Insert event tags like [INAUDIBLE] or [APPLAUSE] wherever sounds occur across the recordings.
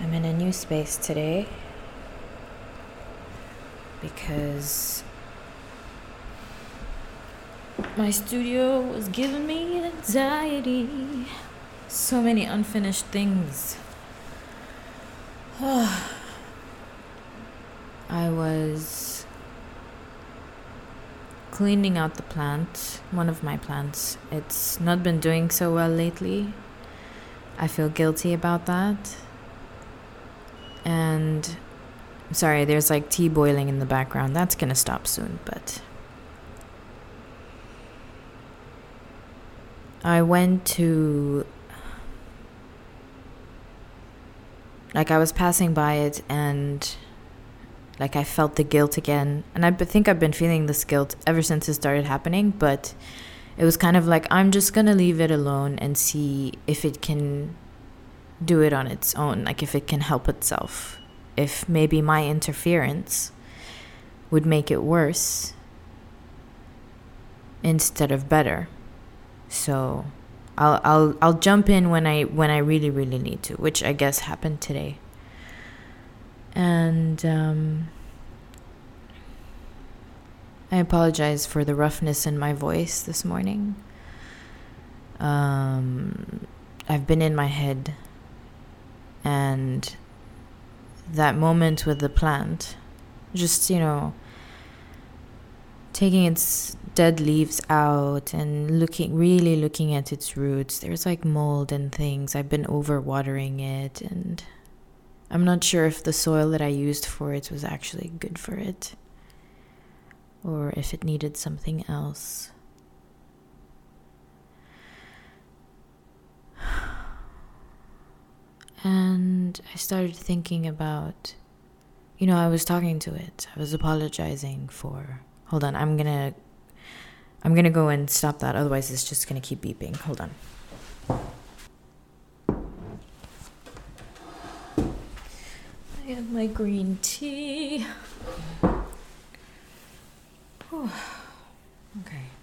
I'm in a new space today because my studio was giving me anxiety. So many unfinished things. [SIGHS] I was cleaning out the plant, one of my plants. It's not been doing so well lately. I feel guilty about that. And sorry, there's like tea boiling in the background. That's gonna stop soon, but. I went to. Like, I was passing by it and. Like, I felt the guilt again. And I think I've been feeling this guilt ever since it started happening, but it was kind of like, I'm just gonna leave it alone and see if it can do it on its own, like if it can help itself. If maybe my interference would make it worse instead of better. So I'll I'll I'll jump in when I when I really really need to, which I guess happened today. And um, I apologize for the roughness in my voice this morning. Um, I've been in my head and that moment with the plant just you know taking its dead leaves out and looking really looking at its roots. There's like mold and things. I've been overwatering it and i'm not sure if the soil that i used for it was actually good for it or if it needed something else And I started thinking about, you know, I was talking to it. I was apologizing for. Hold on, I'm gonna. I'm gonna go and stop that, otherwise, it's just gonna keep beeping. Hold on. I have my green tea. Whew. [SIGHS] Okay.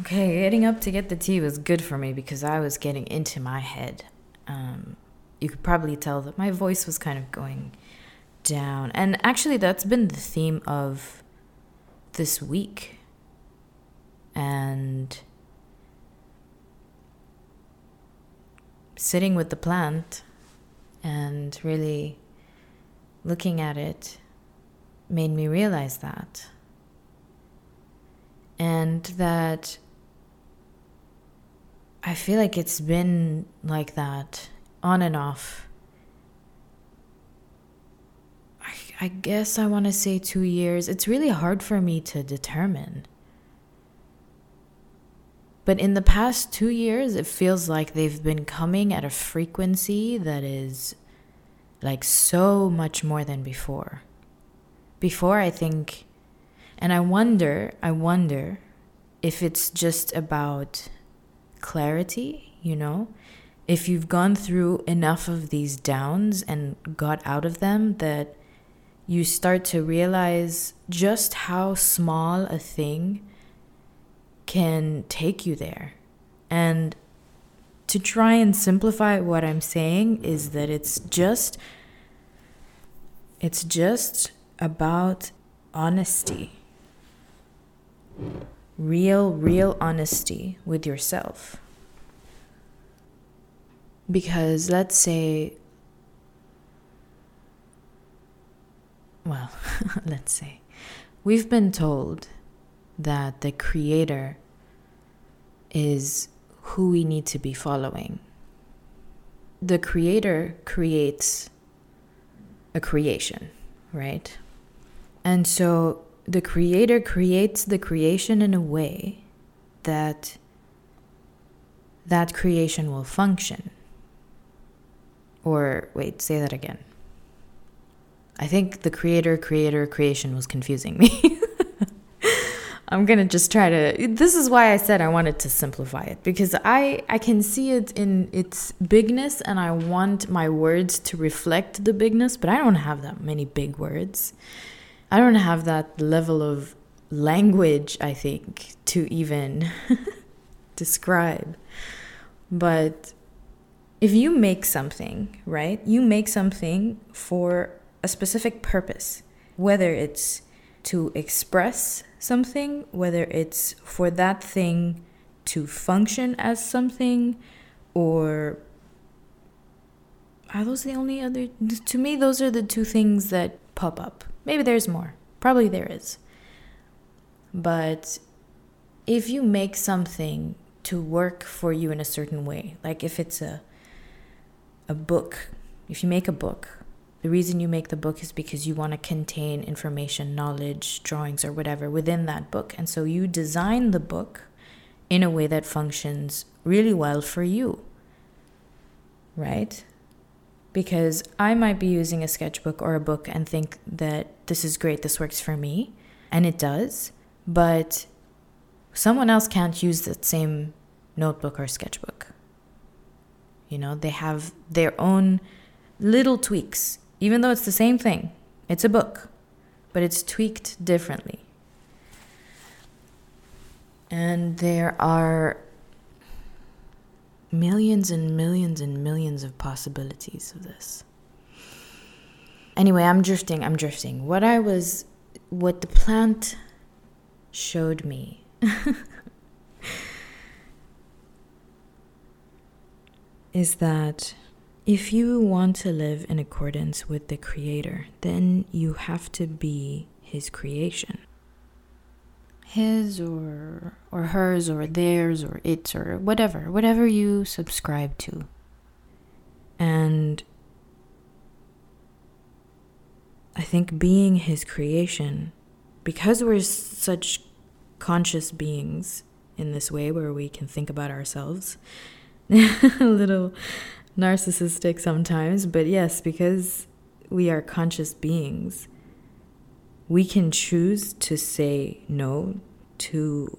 Okay, getting up to get the tea was good for me because I was getting into my head. Um, you could probably tell that my voice was kind of going down. And actually, that's been the theme of this week. And sitting with the plant and really looking at it made me realize that. And that I feel like it's been like that on and off. I, I guess I want to say two years. It's really hard for me to determine. But in the past two years, it feels like they've been coming at a frequency that is like so much more than before. Before, I think, and I wonder, I wonder if it's just about clarity, you know? If you've gone through enough of these downs and got out of them, that you start to realize just how small a thing can take you there. And to try and simplify what I'm saying is that it's just it's just about honesty real, real honesty with yourself. Because let's say, well, [LAUGHS] let's say, we've been told that the Creator is who we need to be following. The Creator creates a creation, right? And so the creator creates the creation in a way that that creation will function. Or wait, say that again. I think the creator creator creation was confusing me. [LAUGHS] I'm going to just try to This is why I said I wanted to simplify it because I I can see it in its bigness and I want my words to reflect the bigness, but I don't have that many big words. I don't have that level of language, I think, to even [LAUGHS] describe. But if you make something, right? You make something for a specific purpose, whether it's to express something, whether it's for that thing to function as something, or are those the only other? To me, those are the two things that pop up. Maybe there's more. Probably there is. But if you make something to work for you in a certain way, like if it's a a book, if you make a book, the reason you make the book is because you want to contain information, knowledge, drawings, or whatever within that book. And so you design the book in a way that functions really well for you. Right? Because I might be using a sketchbook or a book and think that this is great, this works for me. And it does. But someone else can't use that same notebook or sketchbook. You know, they have their own little tweaks even though it's the same thing. It's a book, but it's tweaked differently. And there are millions and millions and millions of possibilities of this. Anyway, I'm drifting, I'm drifting. What I was, what the plant showed me [LAUGHS] is that if you want to live in accordance with the Creator, then you have to be His creation. His or or hers or theirs or its or whatever, whatever you subscribe to. And I think being his creation, because we're such conscious beings in this way where we can think about ourselves, [LAUGHS] a little narcissistic sometimes, but yes, because we are conscious beings, we can choose to say no to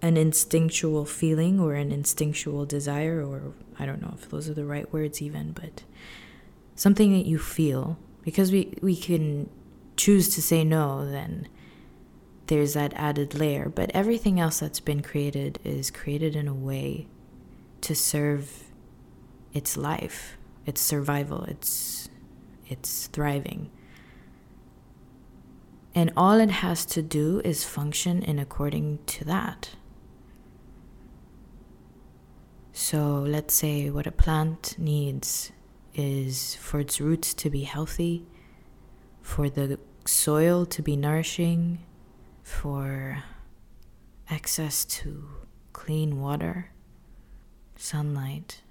an instinctual feeling or an instinctual desire, or I don't know if those are the right words, even, but something that you feel. Because we, we can choose to say no, then there's that added layer. But everything else that's been created is created in a way to serve its life, its survival, its its thriving. And all it has to do is function in according to that. So let's say what a plant needs is for its roots to be healthy, for the soil to be nourishing, for access to clean water, sunlight,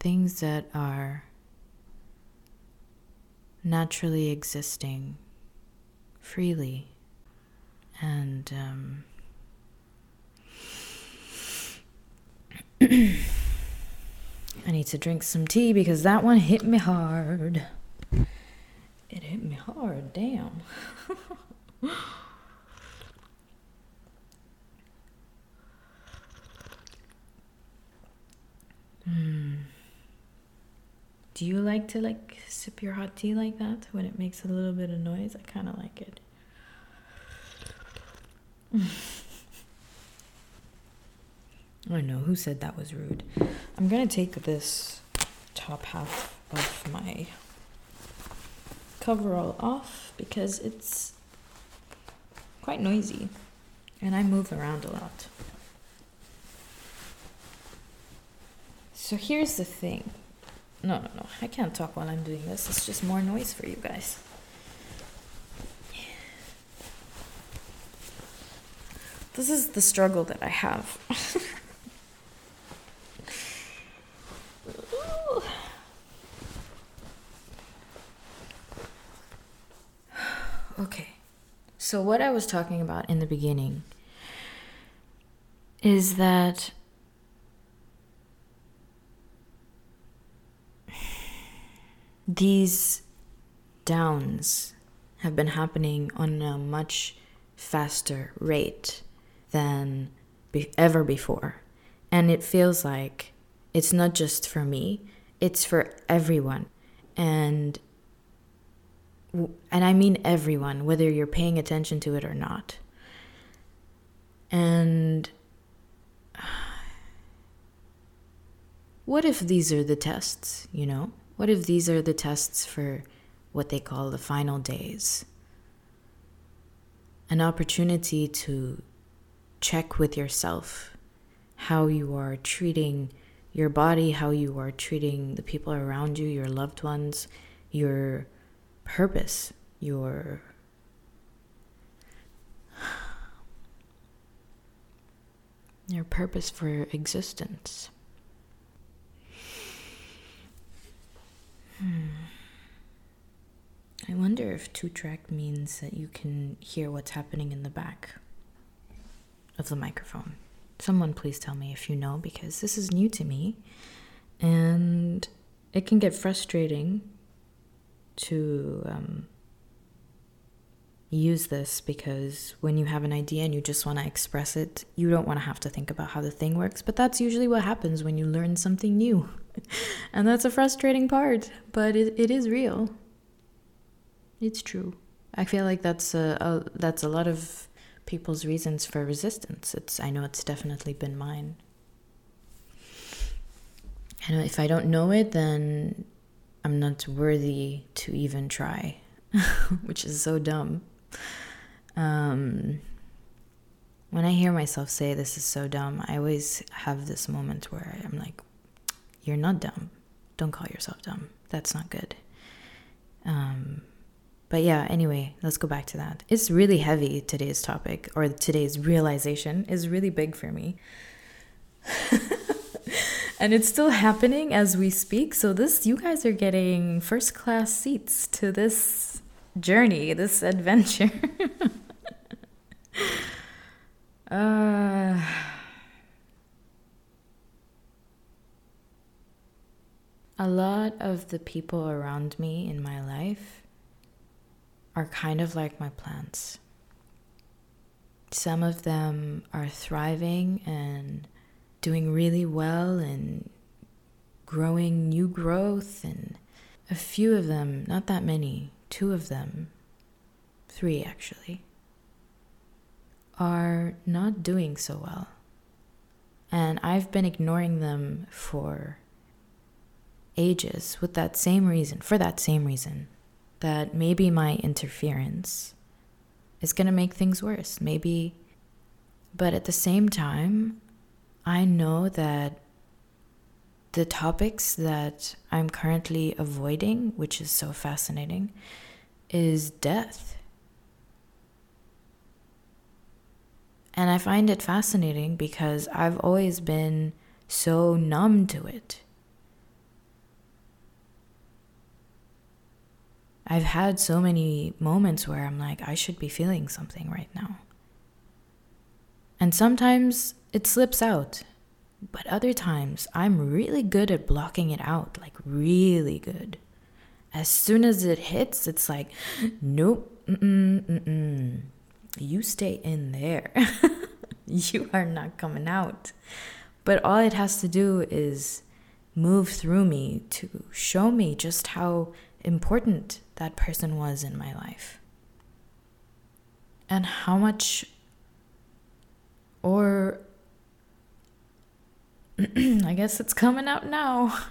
things that are naturally existing freely and um, [CLEARS THROAT] I need to drink some tea because that one hit me hard. It hit me hard, damn. [LAUGHS] Hmm. Do you like to like sip your hot tea like that when it makes a little bit of noise? I kind of like it. [LAUGHS] I know who said that was rude. I'm gonna take this top half of my coverall off because it's quite noisy and I move around a lot. So here's the thing no, no, no. I can't talk while I'm doing this. It's just more noise for you guys. This is the struggle that I have. [LAUGHS] okay. So, what I was talking about in the beginning is that these downs have been happening on a much faster rate than be- ever before. And it feels like it's not just for me, it's for everyone. And and I mean everyone, whether you're paying attention to it or not. And [SIGHS] what if these are the tests, you know? What if these are the tests for what they call the final days? An opportunity to check with yourself how you are treating your body, how you are treating the people around you, your loved ones, your purpose, your [SIGHS] your purpose for existence. Hmm. I wonder if two track means that you can hear what's happening in the back of the microphone. Someone please tell me if you know because this is new to me and it can get frustrating to um, use this because when you have an idea and you just want to express it, you don't want to have to think about how the thing works. But that's usually what happens when you learn something new. [LAUGHS] and that's a frustrating part, but it, it is real. It's true. I feel like that's a, a that's a lot of people's reasons for resistance. It's I know it's definitely been mine. And if I don't know it, then I'm not worthy to even try, [LAUGHS] which is so dumb. Um, when I hear myself say this is so dumb, I always have this moment where I'm like, you're not dumb. Don't call yourself dumb. That's not good. Um, but yeah, anyway, let's go back to that. It's really heavy, today's topic, or today's realization is really big for me. [LAUGHS] and it's still happening as we speak. So, this, you guys are getting first class seats to this journey, this adventure. [LAUGHS] uh, a lot of the people around me in my life are kind of like my plants. Some of them are thriving and doing really well and growing new growth, and a few of them, not that many, two of them, three actually, are not doing so well. And I've been ignoring them for ages with that same reason, for that same reason, that maybe my interference is going to make things worse. Maybe, but at the same time, I know that the topics that I'm currently avoiding, which is so fascinating, is death. And I find it fascinating because I've always been so numb to it. I've had so many moments where I'm like, I should be feeling something right now. And sometimes it slips out, but other times I'm really good at blocking it out, like, really good. As soon as it hits, it's like, nope, mm-mm, mm-mm. you stay in there. [LAUGHS] you are not coming out. But all it has to do is move through me to show me just how important that person was in my life. And how much, or [CLEARS THROAT] I guess it's coming out now. [LAUGHS]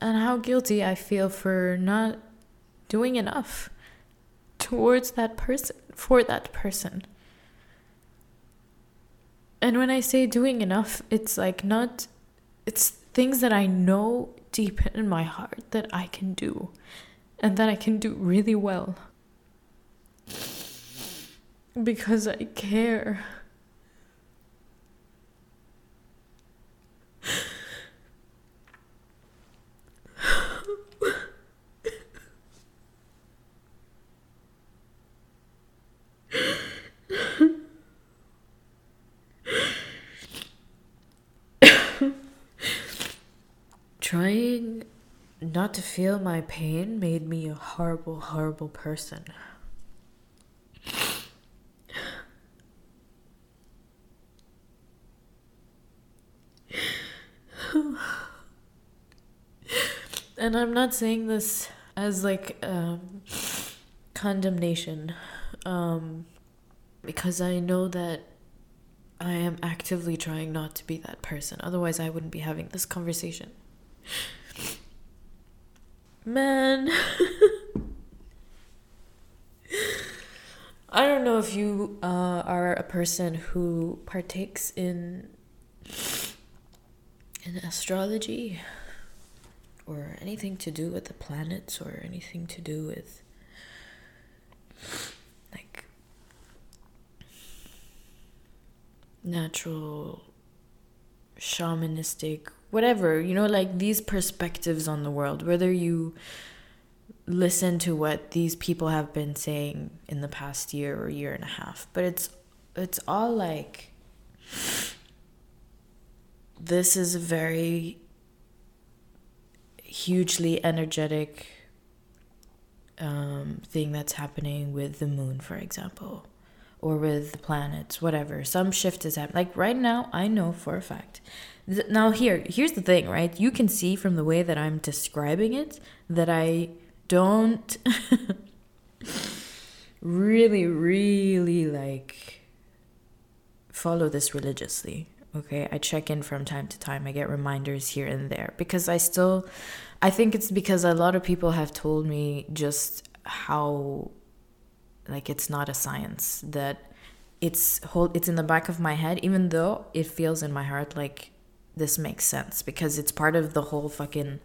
and how guilty I feel for not doing enough towards that person, for that person. And when I say doing enough, it's like not it's things that I know deep in my heart that I can do and that I can do really well. Because I care. Not to feel my pain made me a horrible, horrible person. and I'm not saying this as like um, condemnation, um, because I know that I am actively trying not to be that person. Otherwise, I wouldn't be having this conversation. Man. [LAUGHS] I don't know if you uh, are a person who partakes in in astrology or anything to do with the planets or anything to do with like natural shamanistic whatever you know like these perspectives on the world whether you listen to what these people have been saying in the past year or year and a half but it's it's all like this is a very hugely energetic um, thing that's happening with the moon for example or with the planets whatever some shift is happening like right now i know for a fact now here here's the thing right you can see from the way that i'm describing it that i don't [LAUGHS] really, really like follow this religiously. Okay, I check in from time to time. I get reminders here and there because I still, I think it's because a lot of people have told me just how, like, it's not a science that it's hold it's in the back of my head even though it feels in my heart like this makes sense because it's part of the whole fucking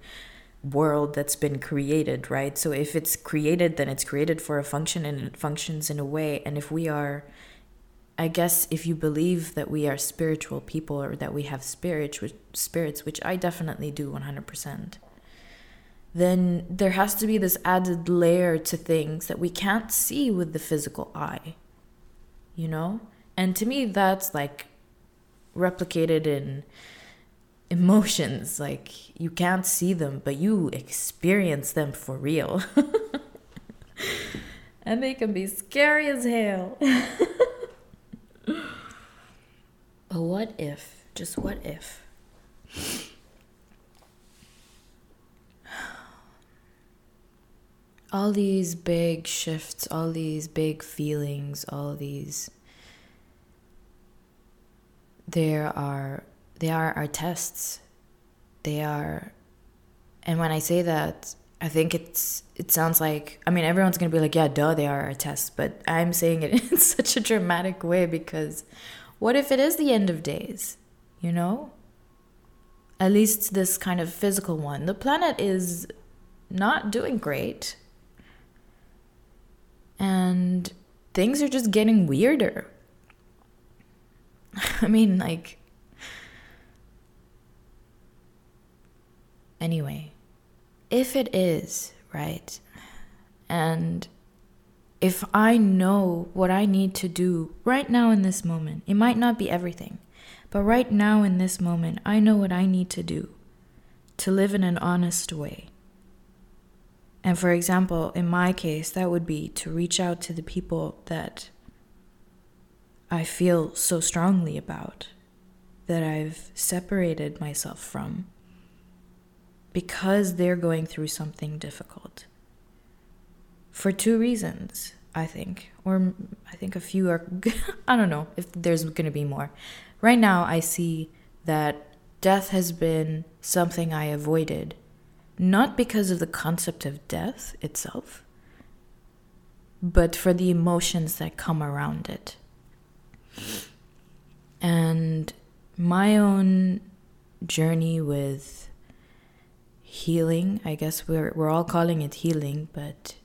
world that's been created, right? So if it's created, then it's created for a function and it functions in a way. And if we are, I guess, if you believe that we are spiritual people or that we have spirit, spirits, which I definitely do 100%, then there has to be this added layer to things that we can't see with the physical eye, you know? And to me, that's like replicated in emotions. Like you can't see them, but you experience them for real. [LAUGHS] and they can be scary as hell. [LAUGHS] but what if? Just what if? All these big shifts, all these big feelings, all these. There are they are our tests. They are, and when I say that, I think it's it sounds like I mean everyone's gonna be like yeah duh they are our tests, but I'm saying it [LAUGHS] in such a dramatic way because what if it is the end of days, you know? At least this kind of physical one. The planet is not doing great. And things are just getting weirder. [LAUGHS] I mean, like, Anyway, if it is, right, and if I know what I need to do right now in this moment, it might not be everything, but right now in this moment, I know what I need to do to live in an honest way. And for example, in my case, that would be to reach out to the people that I feel so strongly about, that I've separated myself from because they're going through something difficult. For two reasons, I think, or I think a few are, [LAUGHS] I don't know if there's going to be more. Right now, I see that death has been something I avoided, not because of the concept of death itself, but for the emotions that come around it. And my own journey with healing. I guess we're we're all calling it healing, but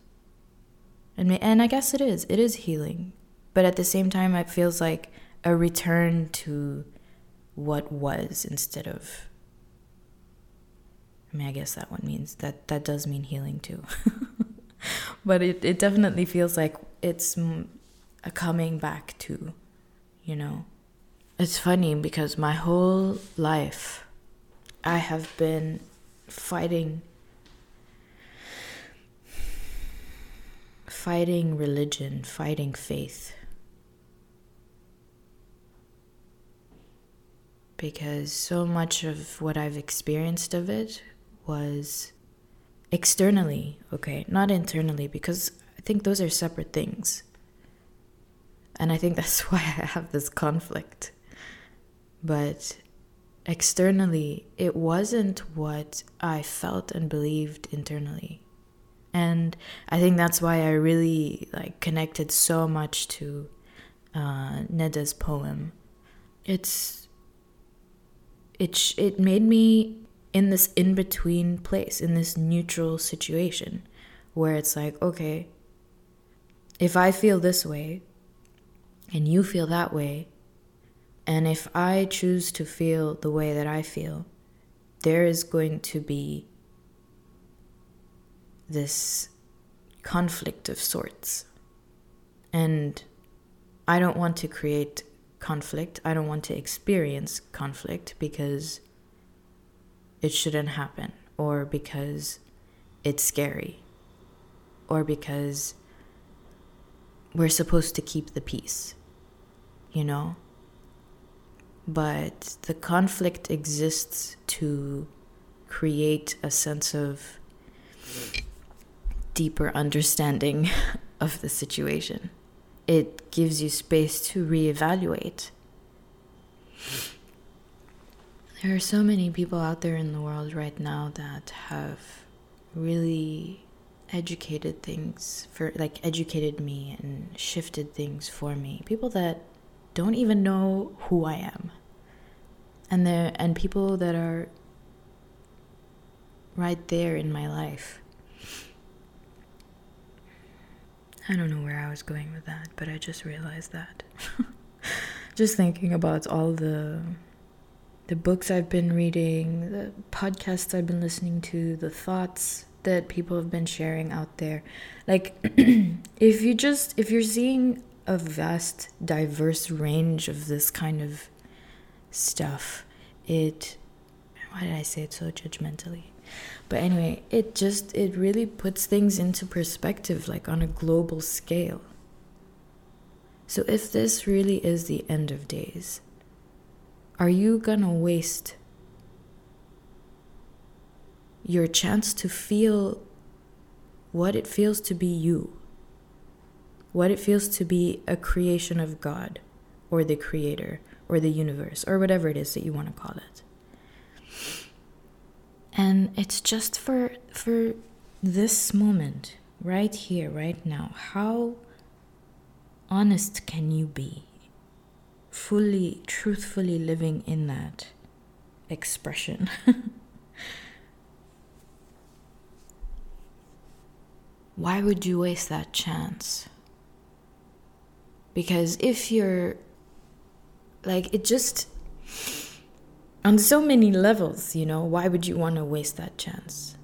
and and I guess it is. It is healing. But at the same time it feels like a return to what was instead of I mean, I guess that one means that that does mean healing too. [LAUGHS] but it it definitely feels like it's a coming back to, you know. It's funny because my whole life I have been fighting fighting religion, fighting faith. Because so much of what I've experienced of it was externally, okay, not internally, because I think those are separate things. And I think [LAUGHS] that's why I have this conflict. but externally, it wasn't what I felt and believed internally. And I think that's why I really like connected so much to uh, Nada's poem. It's it sh- it made me in this in between place, in this neutral situation, where it's like, okay, if I feel this way, and you feel that way, and if I choose to feel the way that I feel, there is going to be this conflict of sorts. And I don't want to create conflict. I don't want to experience conflict because it shouldn't happen, or because it's scary, or because we're supposed to keep the peace, you know? But the conflict exists to create a sense of deeper understanding [LAUGHS] of the situation. It gives you space to reevaluate. There are so many people out there in the world right now that have really educated things for like educated me and shifted things for me. People that don't even know who I am. And there and people that are right there in my life. I don't know where I was going with that, but I just realized that. [LAUGHS] just thinking about all the the books I've been reading, the podcasts I've been listening to, the thoughts that people have been sharing out there. Like [CLEARS THROAT] if you just if you're seeing a vast diverse range of this kind of stuff, it why did I say it so judgmentally? But anyway, it just it really puts things into perspective like on a global scale. So if this really is the end of days, are you gonna waste your chance to feel what it feels to be you? What it feels to be a creation of God or the creator or the universe or whatever it is that you want to call it and it's just for for this moment right here right now how honest can you be fully truthfully living in that expression [LAUGHS] why would you waste that chance because if you're like it just on so many levels, you know, why would you want to waste that chance?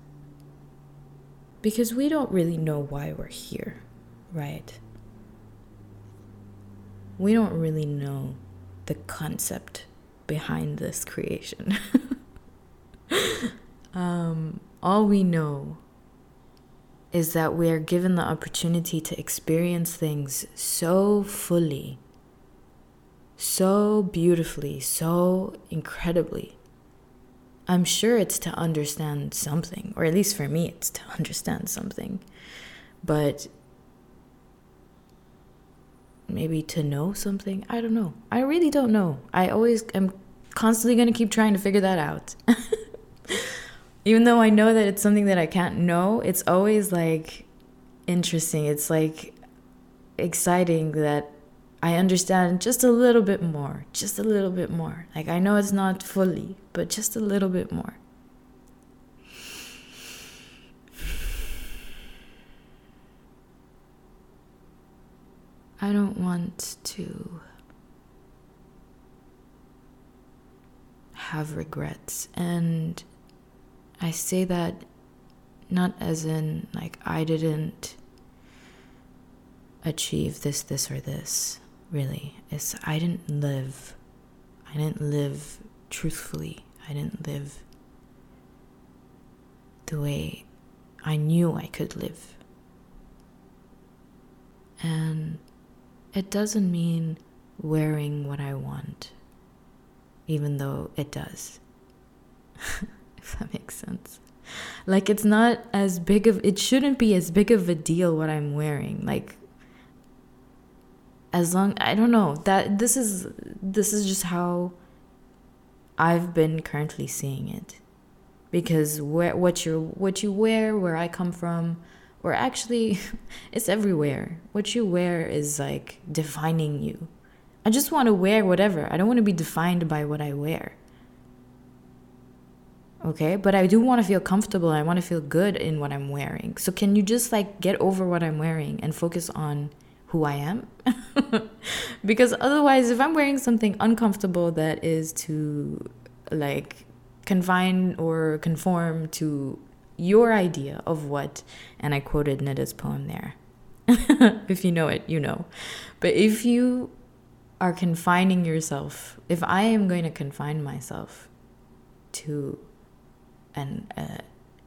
Because we don't really know why we're here, right? We don't really know the concept behind this creation. [LAUGHS] um, all we know is that we are given the opportunity to experience things so fully so beautifully, so incredibly. I'm sure it's to understand something, or at least for me, it's to understand something. But maybe to know something? I don't know. I really don't know. I always am constantly going to keep trying to figure that out. [LAUGHS] Even though I know that it's something that I can't know, it's always like interesting. It's like exciting that I understand just a little bit more, just a little bit more. Like I know it's not fully, but just a little bit more. I don't want to have regrets. And I say that not as in like I didn't achieve this, this, or this really. It's I didn't live. I didn't live truthfully. I didn't live the way I knew I could live. And it doesn't mean wearing what I want, even though it does. [LAUGHS] if that makes sense. Like, it's not as big of, it shouldn't be as big of a deal what I'm wearing. Like, as long i don't know that this is this is just how I've been currently seeing it because where, what you what you wear, where I come from, or actually, [LAUGHS] it's everywhere. What you wear is like defining you. I just want to wear whatever. I don't want to be defined by what I wear. Okay, but I do want to feel comfortable. I want to feel good in what I'm wearing. So can you just like get over what I'm wearing and focus on who I am? [LAUGHS] because otherwise, if I'm wearing something uncomfortable that is to like confine or conform to your idea of what, and I quoted Nada's poem there. [LAUGHS] if you know it, you know. But if you are confining yourself, if I am going to confine myself to an uh,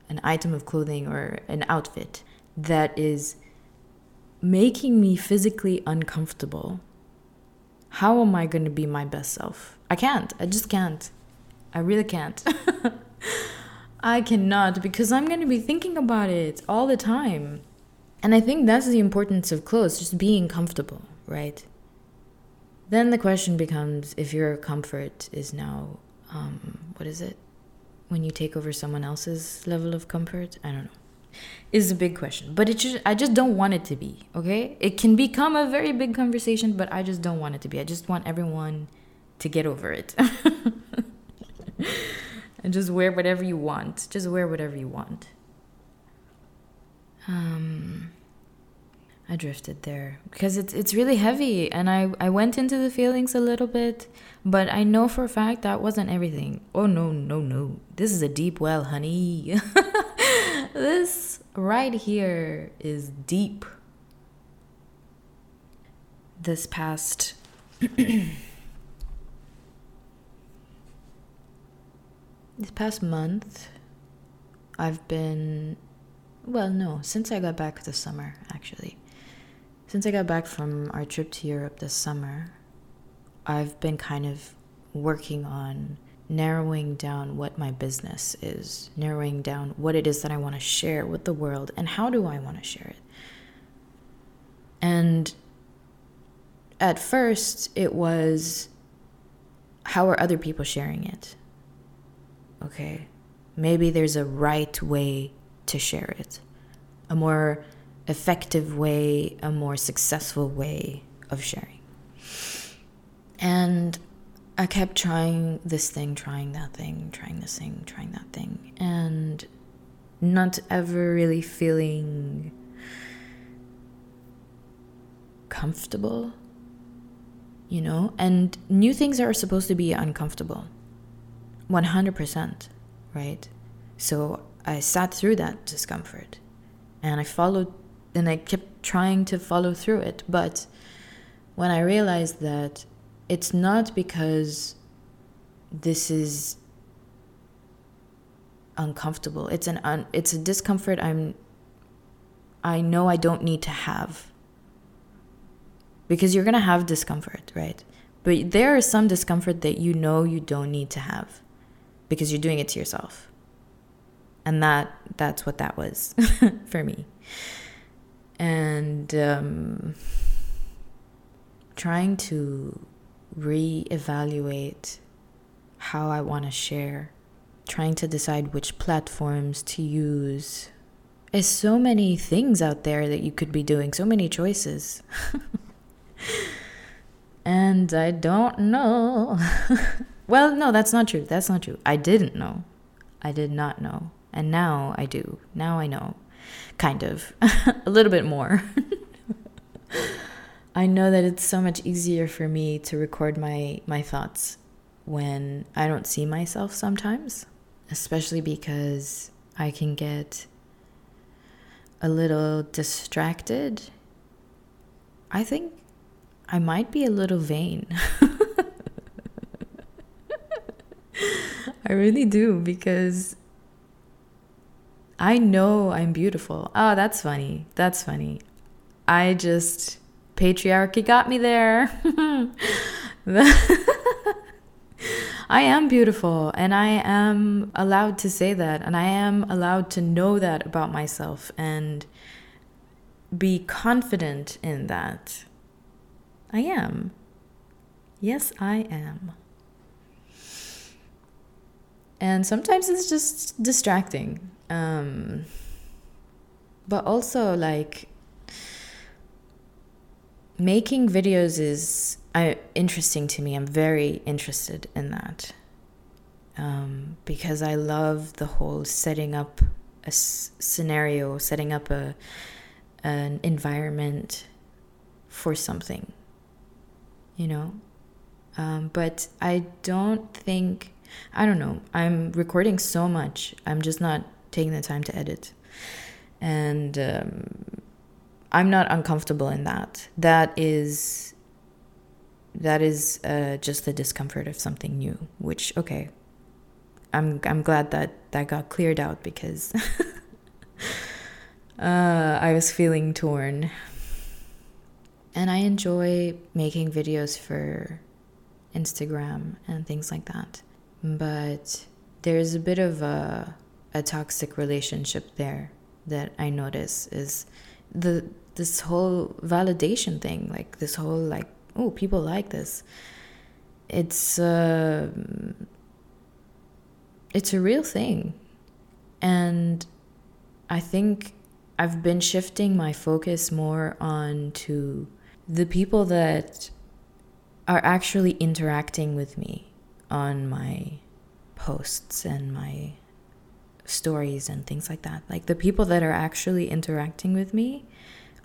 an item of clothing or an outfit that is making me physically uncomfortable, how am I going to be my best self? I can't. I just can't. I really can't. [LAUGHS] I cannot because I'm going to be thinking about it all the time. And I think that's the importance of clothes, just being comfortable, right? Then the question becomes if your comfort is now, um, what is it? when you take over someone else's level of comfort? I don't know. Is a big question, but it just I just don't want it to be, okay? It can become a very big conversation, but I just don't want it to be. I just want everyone to get over it. [LAUGHS] and just wear whatever you want. Just wear whatever you want. Um I drifted there because it's it's really heavy and I I went into the feelings a little bit, but I know for a fact that wasn't everything. Oh no, no, no. This is a deep well, honey. [LAUGHS] this right here is deep. This past [CLEARS THROAT] this past month I've been well, no, since I got back this summer actually since I got back from our trip to Europe this summer, I've been kind of working on narrowing down what my business is, narrowing down what it is that I want to share with the world and how do I want to share it. And at first, it was how are other people sharing it? Okay, maybe there's a right way to share it, a more effective way, a more successful way of sharing. And I kept trying this thing, trying that thing, trying this thing, trying that thing, and not ever really feeling comfortable, you know? And new things are supposed to be uncomfortable 100%, right? So I sat through that discomfort and I followed and I kept trying to follow through it. But when I realized that it's not because this is uncomfortable. It's an un, it's a discomfort I'm I know I don't need to have. Because you're going to have discomfort, right? But there is some discomfort that you know you don't need to have because you're doing it to yourself. And that that's what that was [LAUGHS] for me and um, trying to re-evaluate how I want to share, trying to decide which platforms to use. There's so many things out there that you could be doing, so many choices. [LAUGHS] and I don't know. [LAUGHS] well, no, that's not true. That's not true. I didn't know. I did not know. And now I do. Now I know kind of, [LAUGHS] a little bit more. [LAUGHS] I know that it's so much easier for me to record my, my thoughts when I don't see myself sometimes, especially because I can get a little distracted. I think I might be a little vain. [LAUGHS] [LAUGHS] I really do because I know I'm beautiful. Oh, that's funny. That's funny. I just, patriarchy got me there. [LAUGHS] I am beautiful and I am allowed to say that and I am allowed to know that about myself and be confident in that. I am. Yes, I am. And sometimes it's just distracting. Um, but also, like, making videos is uh, interesting to me. I'm very interested in that um, because I love the whole setting up a s- scenario, setting up a an environment for something, you know. Um, but I don't think I don't know. I'm recording so much. I'm just not taking the time to edit, and um, I'm not uncomfortable in that. That is that is uh, just the discomfort of something new. Which okay, I'm I'm glad that that got cleared out because [LAUGHS] uh, I was feeling torn. And I enjoy making videos for Instagram and things like that. But there's a bit of a a toxic relationship there that I notice is the this whole validation thing, like this whole like oh people like this. It's uh, it's a real thing. And I think I've been shifting my focus more on to the people that are actually interacting with me on my posts and my stories and things like that. Like the people that are actually interacting with me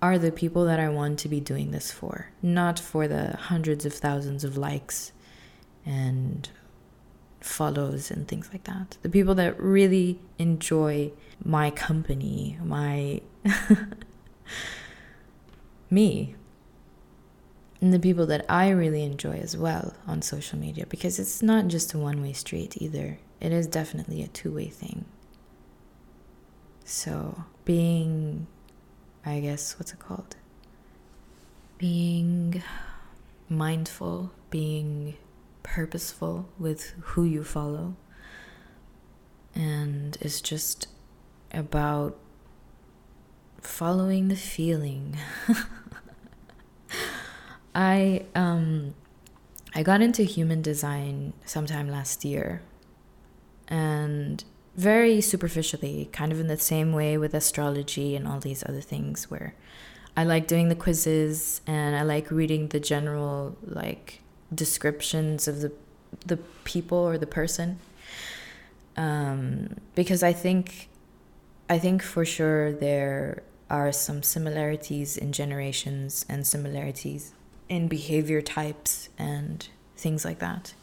are the people that I want to be doing this for, not for the hundreds of thousands of likes and follows and things like that. The people that really enjoy my company, my [LAUGHS] me. And the people that I really enjoy as well on social media because it's not just a one way street either. It is definitely a two way thing. So, being, I guess, what's it called? Being mindful, being purposeful with who you follow. And it's just about following the feeling. [LAUGHS] I um I got into human design sometime last year. And very superficially, kind of in the same way with astrology and all these other things where I like doing the quizzes and I like reading the general like descriptions of the the people or the person um, because I think I think for sure there are some similarities in generations and similarities in behavior types and things like that.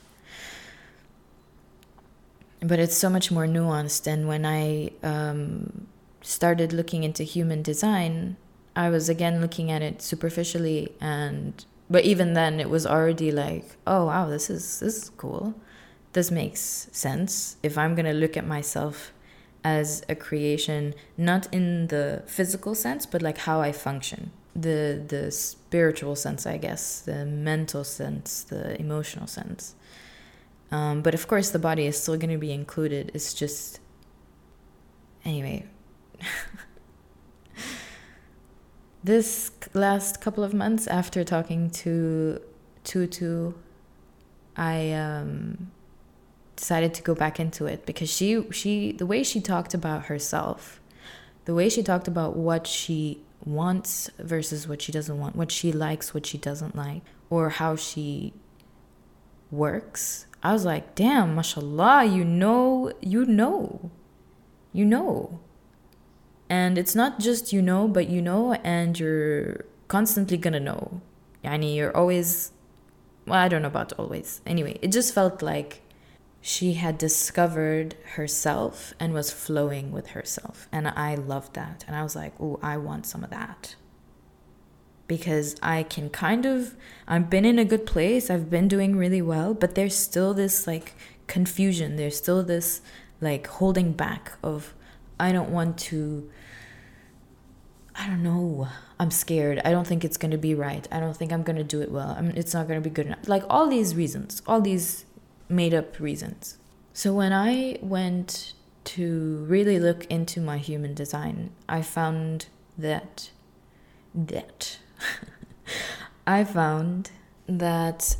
But it's so much more nuanced. And when I um, started looking into human design, I was again looking at it superficially and but even then it was already like oh wow this is this is cool this makes sense if i'm to look at myself as a creation not in the physical sense but like how i function the the spiritual sense i guess the mental sense the emotional sense. Um, but of course the body is still going to be included. It's just anyway. [LAUGHS] This last couple of months after talking to Tutu, I um, decided to go back into it because she she the way she talked about herself, the way she talked about what she wants versus what she doesn't want, what she likes, what she doesn't like, or how she works. I was like, damn, mashallah, you know, you know, you know. And it's not just you know, but you know, and you're constantly gonna know. Yani, you're always, well, I don't know about always. Anyway, it just felt like she had discovered herself and was flowing with herself. And I loved that. And I was like, oh, I want some of that. Because I can kind of, I've been in a good place, I've been doing really well, but there's still this like confusion. There's still this like holding back of, I don't want to I don't know. I'm scared. I don't think it's going to be right. I don't think I'm going to do it well. I mean, it's not going to be good enough. Like all these reasons, all these made up reasons. So when I went to really look into my human design, I found that that [LAUGHS] I found that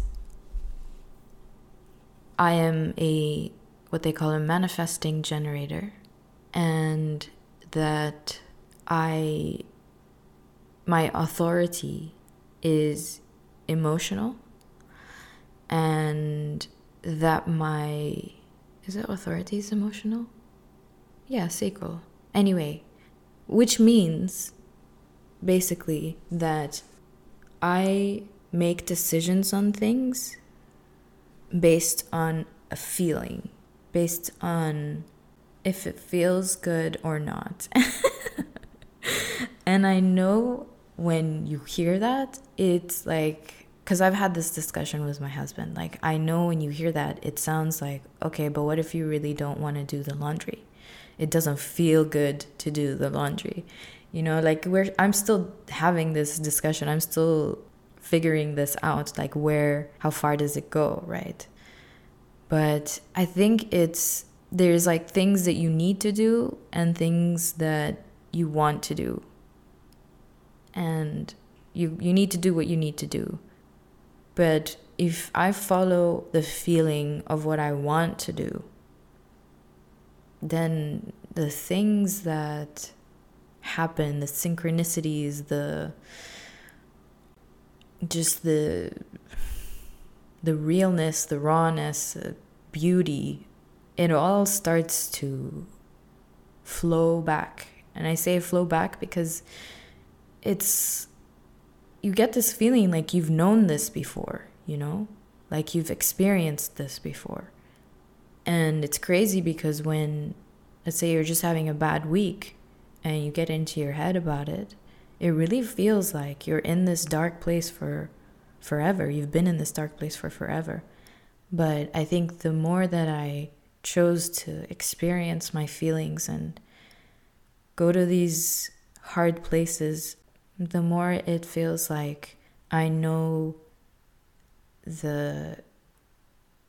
I am a what they call a manifesting generator and that I my authority is emotional and that my is it authority is emotional? Yeah, sacral. Anyway, which means basically that I make decisions on things based on a feeling, based on if it feels good or not. [LAUGHS] and I know when you hear that, it's like, because I've had this discussion with my husband. Like, I know when you hear that, it sounds like, okay, but what if you really don't want to do the laundry? It doesn't feel good to do the laundry. You know, like, we're, I'm still having this discussion. I'm still figuring this out. Like, where, how far does it go, right? But I think it's, there's like things that you need to do and things that you want to do and you you need to do what you need to do but if i follow the feeling of what i want to do then the things that happen the synchronicities the just the the realness the rawness the beauty it all starts to flow back. And i say flow back because it's you get this feeling like you've known this before, you know? Like you've experienced this before. And it's crazy because when let's say you're just having a bad week and you get into your head about it, it really feels like you're in this dark place for forever. You've been in this dark place for forever. But I think the more that I chose to experience my feelings and go to these hard places the more it feels like I know the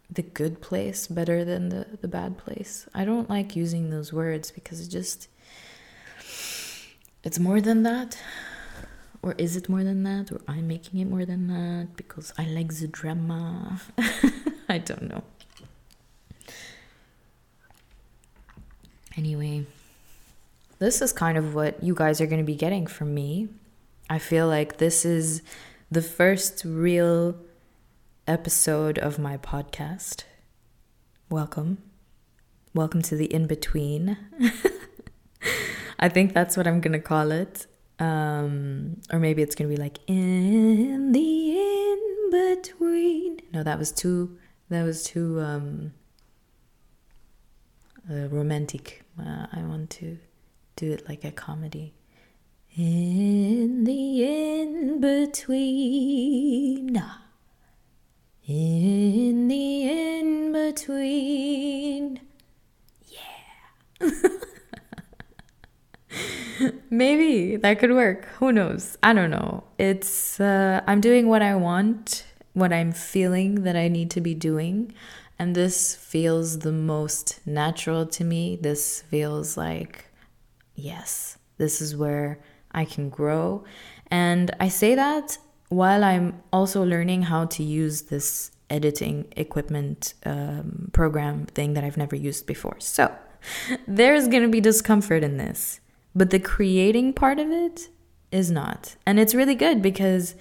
the good place better than the, the bad place. I don't like using those words because it just it's more than that. Or is it more than that? Or I'm making it more than that because I like the drama. [LAUGHS] I don't know. Anyway, this is kind of what you guys are going to be getting from me I feel like this is the first real episode of my podcast. Welcome. Welcome to the in between. [LAUGHS] I think that's what I'm going to call it. Um, or maybe it's going to be like in the in between. No, that was too that was too um uh, romantic. Uh, I want to do it like a comedy. In the in between. In the in between. Yeah. [LAUGHS] Maybe that could work. Who knows? I don't know. It's, uh, I'm doing what I want, what I'm feeling that I need to be doing. And this feels the most natural to me. This feels like, yes, this is where I can grow. And I say that while I'm also learning how to use this editing equipment um, program thing that I've never used before. So [LAUGHS] there's going to be discomfort in this, but the creating part of it is not. And it's really good because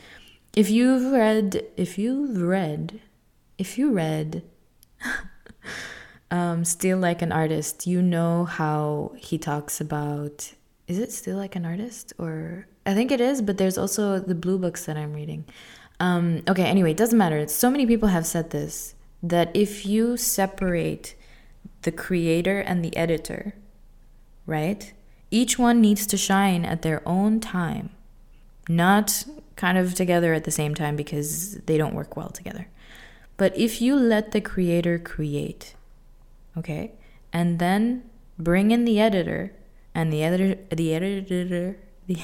if you've read, if you've read, if you read [LAUGHS] um, Steal Like an Artist, you know how he talks about is it still like an artist or I think it is, but there's also the blue books that I'm reading. Um, okay, anyway, it doesn't matter. So many people have said this that if you separate the creator and the editor, right? Each one needs to shine at their own time, not kind of together at the same time because they don't work well together. But if you let the creator create, okay, and then bring in the editor and the editor the editor the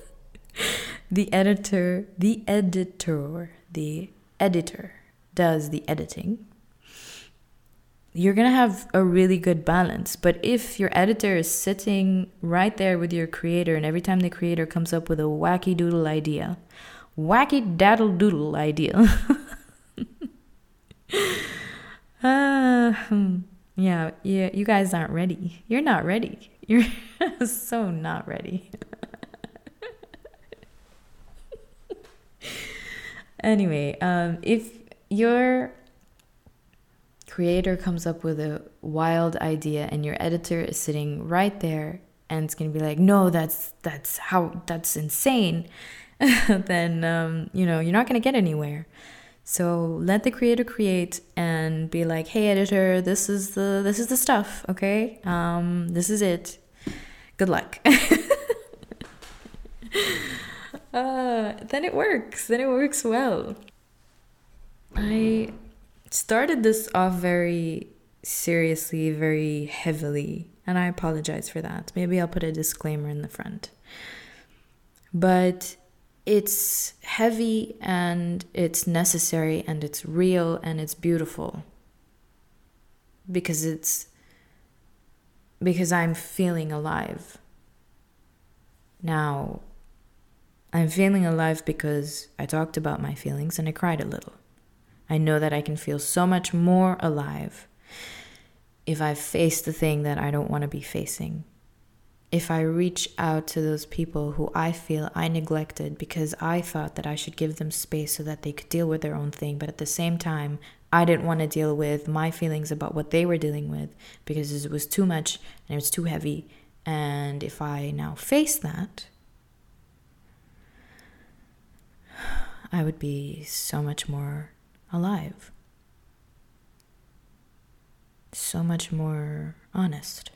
[LAUGHS] the editor the editor the editor does the editing you're going to have a really good balance but if your editor is sitting right there with your creator and every time the creator comes up with a wacky doodle idea wacky daddle doodle idea [LAUGHS] Uh, yeah, yeah, you guys aren't ready. You're not ready. You're [LAUGHS] so not ready. anyway, um, if your creator comes up with a wild idea and your editor is sitting right there and it's gonna be like, no, that's that's how that's insane, [LAUGHS] then um, you know you're not gonna get anywhere. So let the creator create and be like, hey editor, this is the this is the stuff, okay? Um, this is it. Good luck. [LAUGHS] uh, then it works. Then it works well. I started this off very seriously, very heavily, and I apologize for that. Maybe I'll put a disclaimer in the front. But it's heavy and it's necessary and it's real and it's beautiful because it's because I'm feeling alive. Now, I'm feeling alive because I talked about my feelings and I cried a little. I know that I can feel so much more alive if I face the thing that I don't want to be facing if I reach out to those people who I feel I neglected because I thought that I should give them space so that they could deal with their own thing, but at the same time, I didn't want to deal with my feelings about what they were dealing with because it was too much and it was too heavy. And if I now face that, I would be so much more alive, so much more honest.